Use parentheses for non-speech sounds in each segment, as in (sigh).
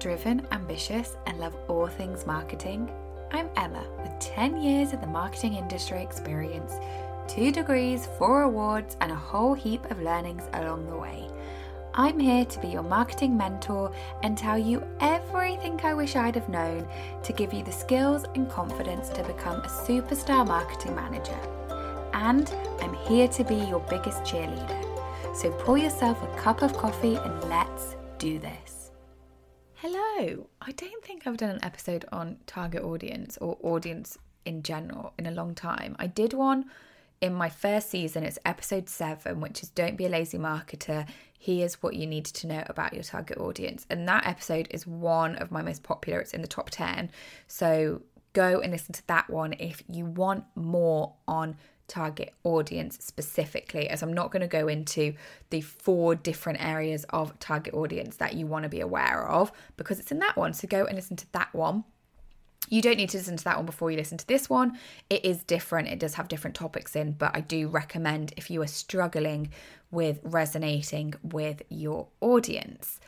driven, ambitious, and love all things marketing? I'm Emma with 10 years of the marketing industry experience, two degrees, four awards, and a whole heap of learnings along the way. I'm here to be your marketing mentor and tell you everything I wish I'd have known to give you the skills and confidence to become a superstar marketing manager. And I'm here to be your biggest cheerleader. So pour yourself a cup of coffee and let's do this. Hello. I don't think I've done an episode on target audience or audience in general in a long time. I did one in my first season. It's episode seven, which is Don't Be a Lazy Marketer. Here's what you need to know about your target audience. And that episode is one of my most popular. It's in the top 10. So go and listen to that one if you want more on target audience specifically, as I'm not going to go into the four different areas of target audience that you want to be aware of because it's in that one. So go and listen to that one. You don't need to listen to that one before you listen to this one. It is different, it does have different topics in, but I do recommend if you are struggling with resonating with your audience.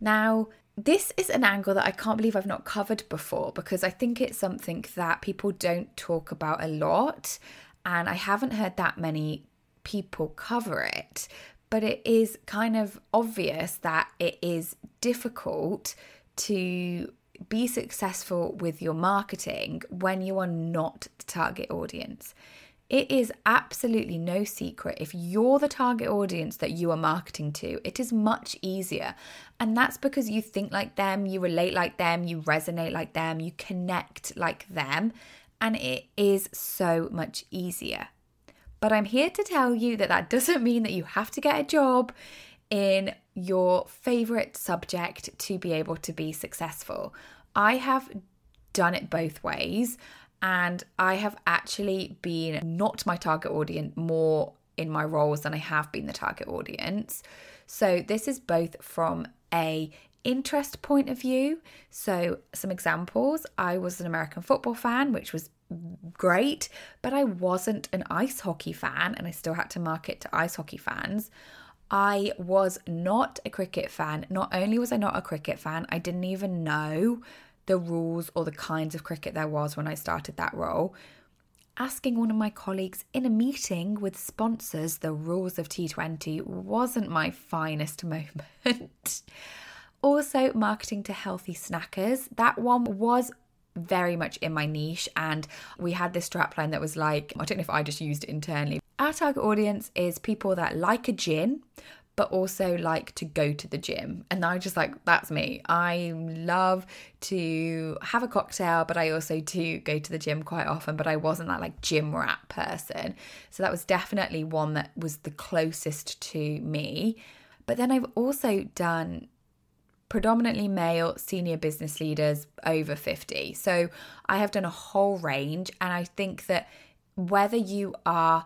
Now, this is an angle that I can't believe I've not covered before because I think it's something that people don't talk about a lot and I haven't heard that many people cover it, but it is kind of obvious that it is difficult to be successful with your marketing when you are not the target audience. It is absolutely no secret. If you're the target audience that you are marketing to, it is much easier. And that's because you think like them, you relate like them, you resonate like them, you connect like them and it is so much easier. But I'm here to tell you that that doesn't mean that you have to get a job in your favorite subject to be able to be successful. I have done it both ways, and I have actually been not my target audience more in my roles than I have been the target audience. So, this is both from a interest point of view. So, some examples I was an American football fan, which was great, but I wasn't an ice hockey fan, and I still had to market to ice hockey fans. I was not a cricket fan. Not only was I not a cricket fan, I didn't even know the rules or the kinds of cricket there was when I started that role. Asking one of my colleagues in a meeting with sponsors the rules of T20 wasn't my finest (laughs) moment. Also, marketing to healthy snackers. That one was very much in my niche, and we had this strapline that was like I don't know if I just used it internally. Our target audience is people that like a gin, but also like to go to the gym. And I just like, that's me. I love to have a cocktail, but I also do go to the gym quite often, but I wasn't that like gym rat person. So that was definitely one that was the closest to me. But then I've also done predominantly male senior business leaders over 50. So I have done a whole range, and I think that whether you are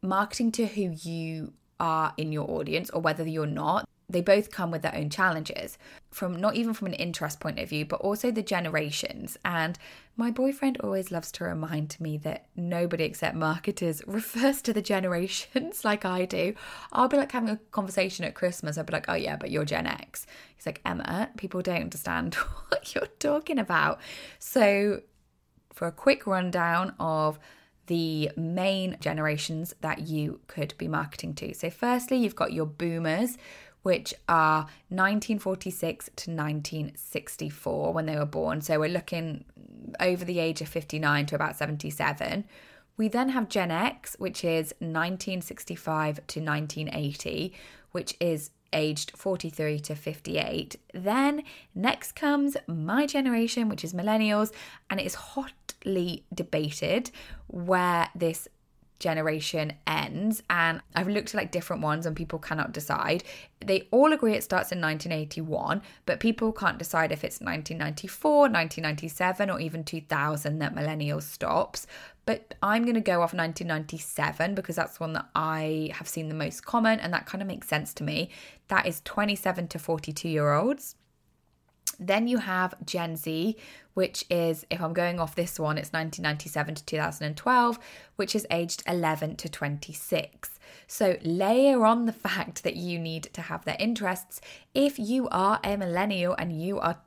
marketing to who you are in your audience or whether you're not, they both come with their own challenges from not even from an interest point of view but also the generations. And my boyfriend always loves to remind me that nobody except marketers (laughs) refers to the generations like I do. I'll be like having a conversation at Christmas. I'll be like oh yeah but you're Gen X. He's like Emma people don't understand (laughs) what you're talking about. So for a quick rundown of the main generations that you could be marketing to. So, firstly, you've got your boomers, which are 1946 to 1964 when they were born. So we're looking over the age of 59 to about 77. We then have Gen X, which is 1965 to 1980, which is aged 43 to 58. Then next comes my generation, which is millennials, and it is hotly debated where this generation ends and I've looked at like different ones and people cannot decide. They all agree it starts in 1981, but people can't decide if it's 1994, 1997 or even 2000 that millennial stops. But I'm going to go off 1997 because that's one that I have seen the most common and that kind of makes sense to me. That is 27 to 42 year olds. Then you have Gen Z, which is, if I'm going off this one, it's 1997 to 2012, which is aged 11 to 26. So layer on the fact that you need to have their interests. If you are a millennial and you are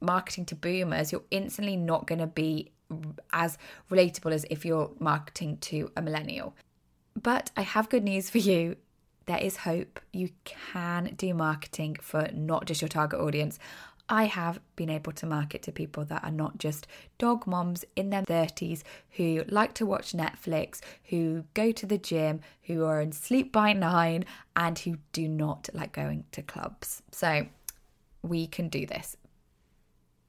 marketing to boomers, you're instantly not going to be as relatable as if you're marketing to a millennial. But I have good news for you. There is hope. You can do marketing for not just your target audience. I have been able to market to people that are not just dog moms in their 30s who like to watch Netflix, who go to the gym, who are in sleep by nine, and who do not like going to clubs. So we can do this.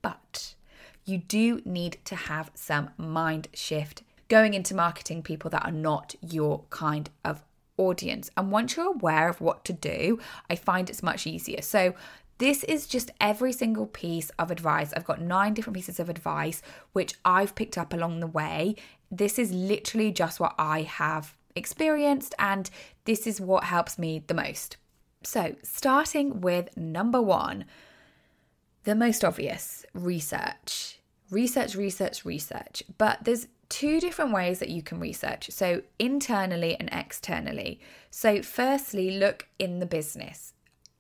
But you do need to have some mind shift going into marketing people that are not your kind of audience. And once you're aware of what to do, I find it's much easier. So this is just every single piece of advice. I've got nine different pieces of advice which I've picked up along the way. This is literally just what I have experienced, and this is what helps me the most. So, starting with number one, the most obvious research. Research, research, research. But there's two different ways that you can research. So, internally and externally. So, firstly, look in the business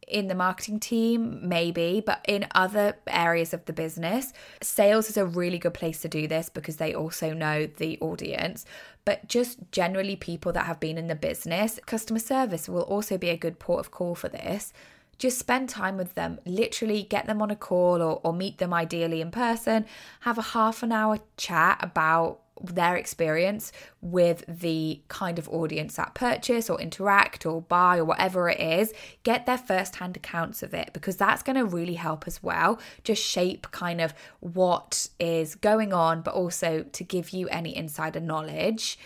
in the marketing team, maybe, but in other areas of the business, sales is a really good place to do this because they also know the audience. But just generally, people that have been in the business, customer service will also be a good port of call for this. Just spend time with them, literally get them on a call or, or meet them ideally in person, have a half an hour chat about their experience with the kind of audience that purchase or interact or buy or whatever it is, get their first hand accounts of it because that's going to really help as well. Just shape kind of what is going on, but also to give you any insider knowledge.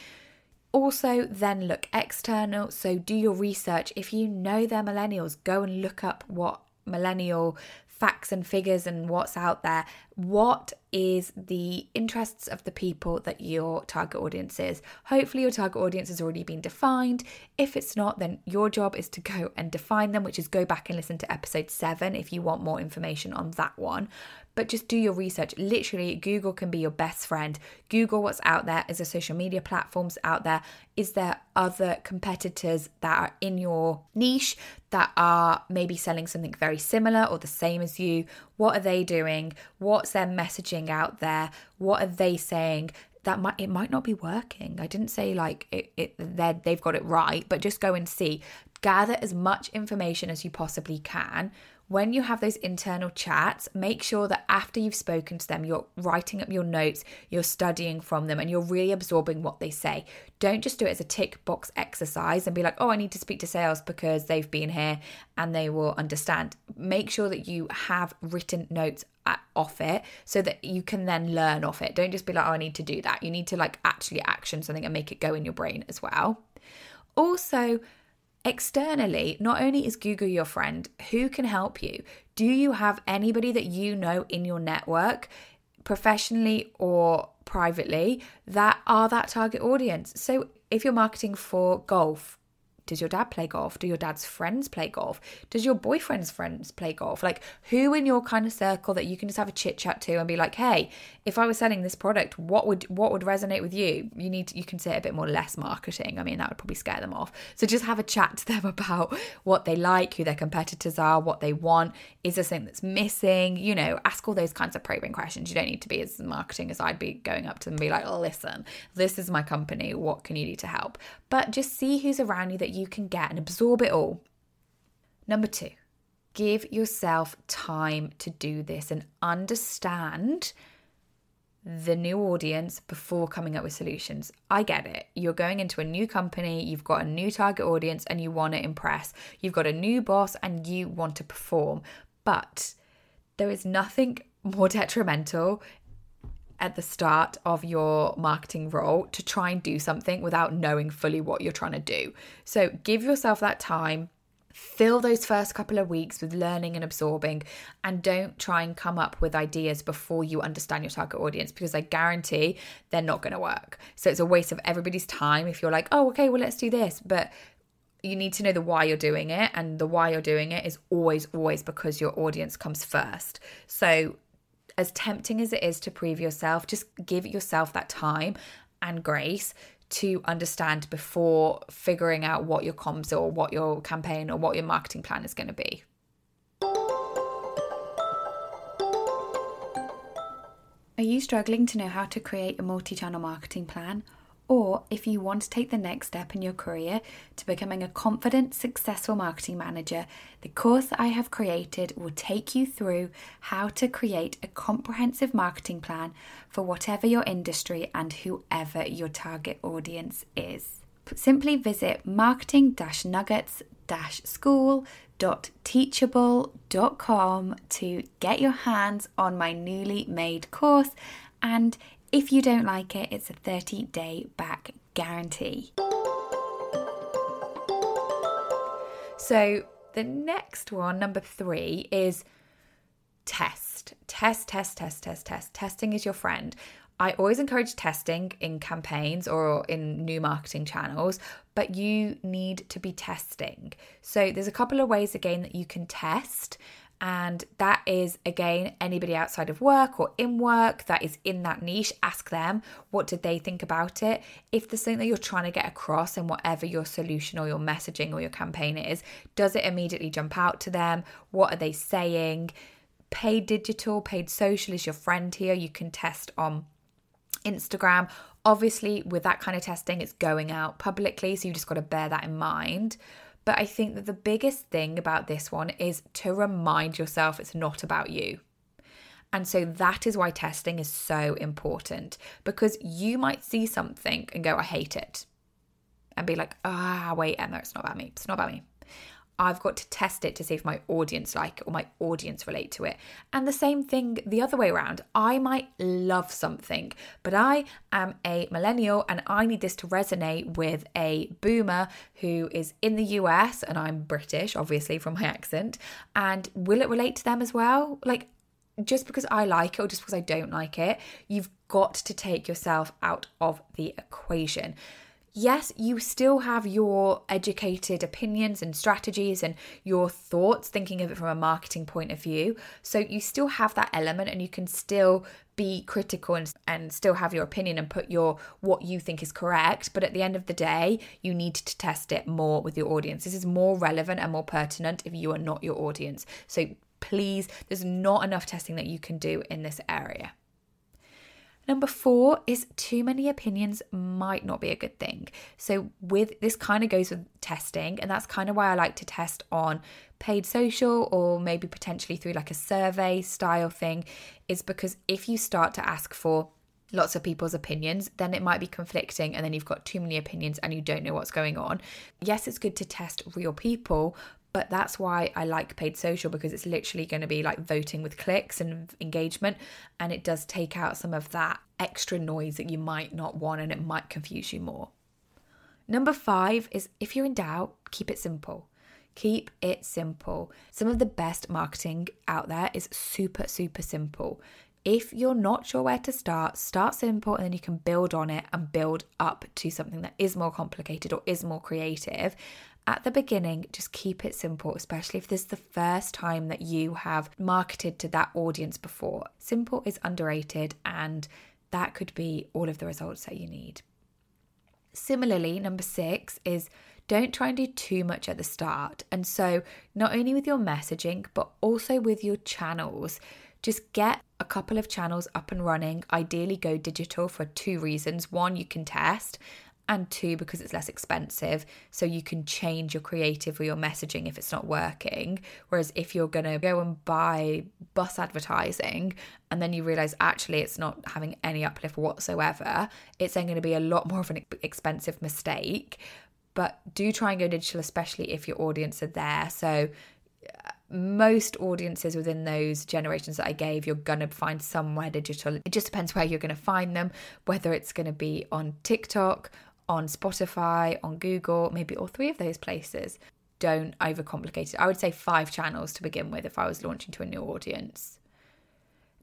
Also, then look external. So, do your research. If you know they're millennials, go and look up what millennial facts and figures and what's out there. What is the interests of the people that your target audience is? Hopefully, your target audience has already been defined. If it's not, then your job is to go and define them, which is go back and listen to episode seven if you want more information on that one but just do your research. Literally, Google can be your best friend. Google what's out there. Is there social media platforms out there? Is there other competitors that are in your niche that are maybe selling something very similar or the same as you? What are they doing? What's their messaging out there? What are they saying? that might it might not be working. I didn't say like it, it they've got it right, but just go and see. Gather as much information as you possibly can when you have those internal chats, make sure that after you've spoken to them, you're writing up your notes, you're studying from them, and you're really absorbing what they say. Don't just do it as a tick box exercise and be like, oh, I need to speak to sales because they've been here and they will understand. Make sure that you have written notes off it so that you can then learn off it. Don't just be like, oh, I need to do that. You need to like actually action something and make it go in your brain as well. Also, Externally, not only is Google your friend, who can help you? Do you have anybody that you know in your network, professionally or privately, that are that target audience? So, if you're marketing for golf, does your dad play golf? Do your dad's friends play golf? Does your boyfriend's friends play golf? Like, who in your kind of circle that you can just have a chit chat to and be like, hey, if I was selling this product, what would what would resonate with you? You need to, you can say a bit more less marketing. I mean, that would probably scare them off. So just have a chat to them (laughs) about what they like, who their competitors are, what they want. Is there something that's missing? You know, ask all those kinds of probing questions. You don't need to be as marketing as I'd be going up to them and be like, listen, this is my company. What can you do to help? But just see who's around you that you can get and absorb it all. Number two, give yourself time to do this and understand the new audience before coming up with solutions. I get it. You're going into a new company, you've got a new target audience, and you want to impress. You've got a new boss and you want to perform. But there is nothing more (laughs) detrimental at the start of your marketing role to try and do something without knowing fully what you're trying to do. So give yourself that time. Fill those first couple of weeks with learning and absorbing, and don't try and come up with ideas before you understand your target audience because I guarantee they're not going to work. So it's a waste of everybody's time if you're like, oh, okay, well, let's do this. But you need to know the why you're doing it, and the why you're doing it is always, always because your audience comes first. So as tempting as it is to prove yourself, just give yourself that time and grace to understand before figuring out what your comms or what your campaign or what your marketing plan is going to be. Are you struggling to know how to create a multi channel marketing plan? Or if you want to take the next step in your career to becoming a confident, successful marketing manager, the course I have created will take you through how to create a comprehensive marketing plan for whatever your industry and whoever your target audience is. Simply visit marketing nuggets school.teachable.com to get your hands on my newly made course and if you don't like it, it's a 30 day back guarantee. So, the next one, number three, is test. Test, test, test, test, test. Testing is your friend. I always encourage testing in campaigns or in new marketing channels, but you need to be testing. So, there's a couple of ways again that you can test. And that is, again, anybody outside of work or in work that is in that niche, ask them what did they think about it. If the thing that you're trying to get across and whatever your solution or your messaging or your campaign is, does it immediately jump out to them? What are they saying? Paid digital, paid social is your friend here. You can test on Instagram. Obviously, with that kind of testing, it's going out publicly, so you just got to bear that in mind. But I think that the biggest thing about this one is to remind yourself it's not about you. And so that is why testing is so important because you might see something and go, I hate it. And be like, ah, wait, Emma, it's not about me. It's not about me. I've got to test it to see if my audience like it or my audience relate to it. And the same thing the other way around. I might love something, but I am a millennial and I need this to resonate with a boomer who is in the US and I'm British, obviously from my accent. And will it relate to them as well? Like, just because I like it or just because I don't like it, you've got to take yourself out of the equation yes, you still have your educated opinions and strategies and your thoughts, thinking of it from a marketing point of view. So you still have that element and you can still be critical and, and still have your opinion and put your what you think is correct. But at the end of the day, you need to test it more with your audience. This is more relevant and more pertinent if you are not your audience. So please, there's not enough testing that you can do in this area. Number four is too many opinions might not be a good thing. So, with this kind of goes with testing, and that's kind of why I like to test on paid social or maybe potentially through like a survey style thing, is because if you start to ask for lots of people's opinions, then it might be conflicting, and then you've got too many opinions and you don't know what's going on. Yes, it's good to test real people, but that's why I like paid social because it's literally going to be like voting with clicks and engagement. And it does take out some of that extra noise that you might not want and it might confuse you more. Number five is if you're in doubt, keep it simple. Keep it simple. Some of the best marketing out there is super, super simple. If you're not sure where to start, start simple and then you can build on it and build up to something that is more complicated or is more creative at the beginning, just keep it simple, especially if this is the first time that you have marketed to that audience before. Simple is underrated, and that could be all of the results that you need. Similarly, number six is don't try and do too much at the start. And so, not only with your messaging, but also with your channels, just get a couple of channels up and running. Ideally, go digital for two reasons. One, you can test, and two because it's less expensive so you can change your creative or your messaging if it's not working. Whereas if you're going to go and buy bus advertising and then you realize actually it's not having any uplift whatsoever it's then going to be a lot more of an expensive mistake. But do try and go digital especially if your audience are there. So uh, most audiences within those generations that I gave, you're going to find somewhere digital. It just depends where you're going to find them, whether it's going to be on TikTok, on Spotify, on Google, maybe all three of those places. Don't overcomplicate it. I would say five channels to begin with if I was launching to a new audience.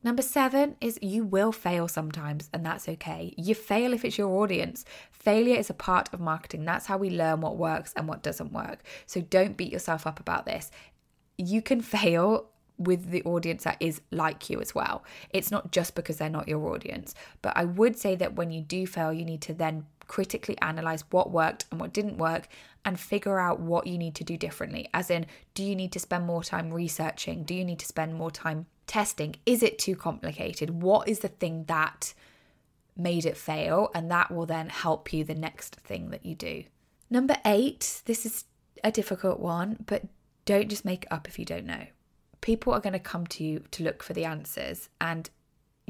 Number seven is you will fail sometimes, and that's okay. You fail if it's your audience. Failure is a part of marketing. That's how we learn what works and what doesn't work. So don't beat yourself up about this. You can (laughs) fail with the audience that is like you as well. It's not just because they're not your audience. But I would say that when you do fail, you need to then critically analyze what worked and what didn't work and figure out what you need to do differently. As in, do you need to spend more time researching? Do you need to spend more time testing. Is it too complicated? What is the thing that made it fail? And that will then help you the next thing that you do. Number eight, this is a difficult one, but don't just make up if you don't know. People are going to come to you to look for the answers, and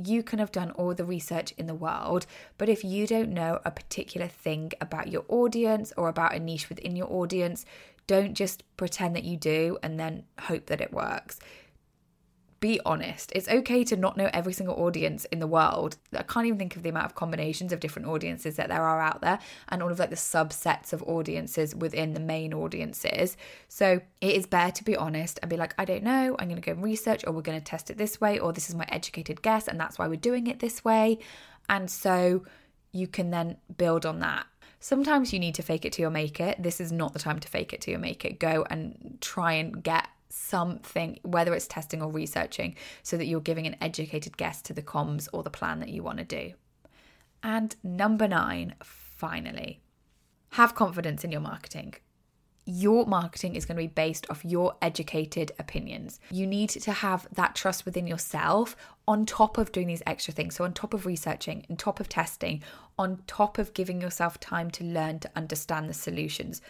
you can have done all the research in the world, but if you don't know a particular thing about your audience or about a niche within your audience, don't just pretend that you do and then hope that it works be honest. It's okay to not know every single audience in the world. I can't even think of the amount of combinations of different audiences that there are out there and all of like the subsets of audiences within the main audiences. So it is better to be honest and be like, I don't know, I'm going to go and research or we're going to test it this way or this is my educated guess and that's why we're doing it this way. And so you can then build on that. Sometimes you need to fake it till you make it. This is not the time to fake it till you make it. Go and try and get something, whether it's testing or researching, so that you're giving an educated guess to the comms or the plan that you want to do. And number nine, finally, have confidence in your marketing. Your marketing is going to be based off your educated opinions. You need to have that trust within yourself on top of doing these extra things. So, on top of researching, on top of testing, on top of giving yourself time to learn to understand the solutions,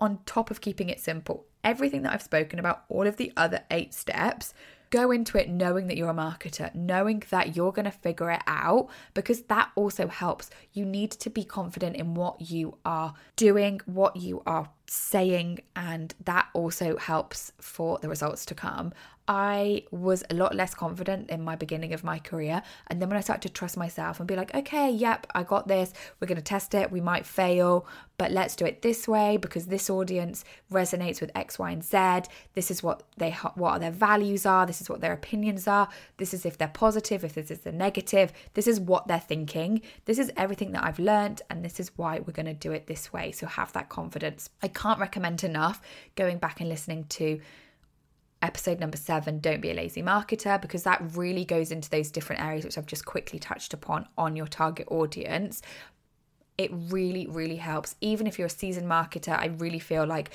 on top of keeping it simple everything that I've spoken about, all of the other eight steps, go into it knowing that you're a marketer, knowing that you're going to figure it out, because that also helps. You need to be confident in what you are doing, what you are saying, and that also helps for the results to come. I was a lot less confident in my beginning of my career. And then when I started to trust myself and be like, okay, yep, I got this, we're going to test it, we might fail, but let's do it this way because this audience resonates with X, Y, and Z. This is what they what their values are, this is what their opinions are, this is if they're positive, if this is the negative, this is what they're thinking. This is everything that I've learned, and this is why we're going to do it this way. So have that confidence. I can't recommend enough going back and listening to episode number seven, Don't Be a Lazy Marketer, because that really goes into those different areas which I've just quickly touched upon on your target audience. It really, really helps. Even if you're a seasoned marketer, I really feel like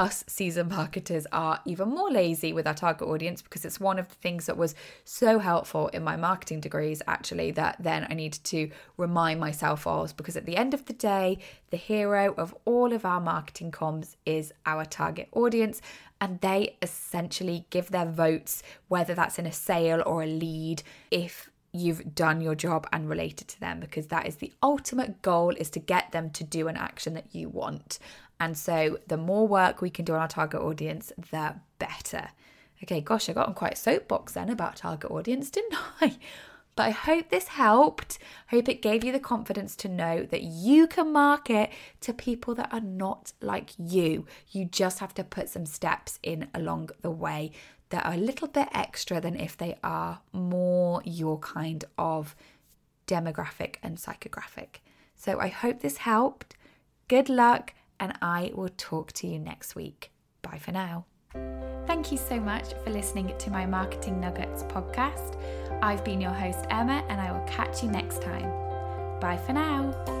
us seasoned marketers are even more lazy with our target audience because it's one of the things that was so helpful in my marketing degrees actually that then I need to remind myself of because at the end of the day the hero of all of our marketing comms is our target audience and they essentially give their votes whether that's in a sale or a lead if you've done your job and related to them because that is the ultimate goal is to get them to do an action that you want and so the more work we can do on our target audience, the better. Okay, gosh, I got on quite a soapbox then about target audience, didn't I? (laughs) But I hope this helped. Hope it gave you the confidence to know that you can market to people that are not like you. You just have to put some steps in along the way that are a little bit extra than if they are more your kind of demographic and psychographic. So I hope this helped. Good luck and I will talk to you next week. Bye for now. Thank you so much for listening to my Marketing Nuggets podcast. I've been your host, Emma, and I will catch you next time. Bye for now.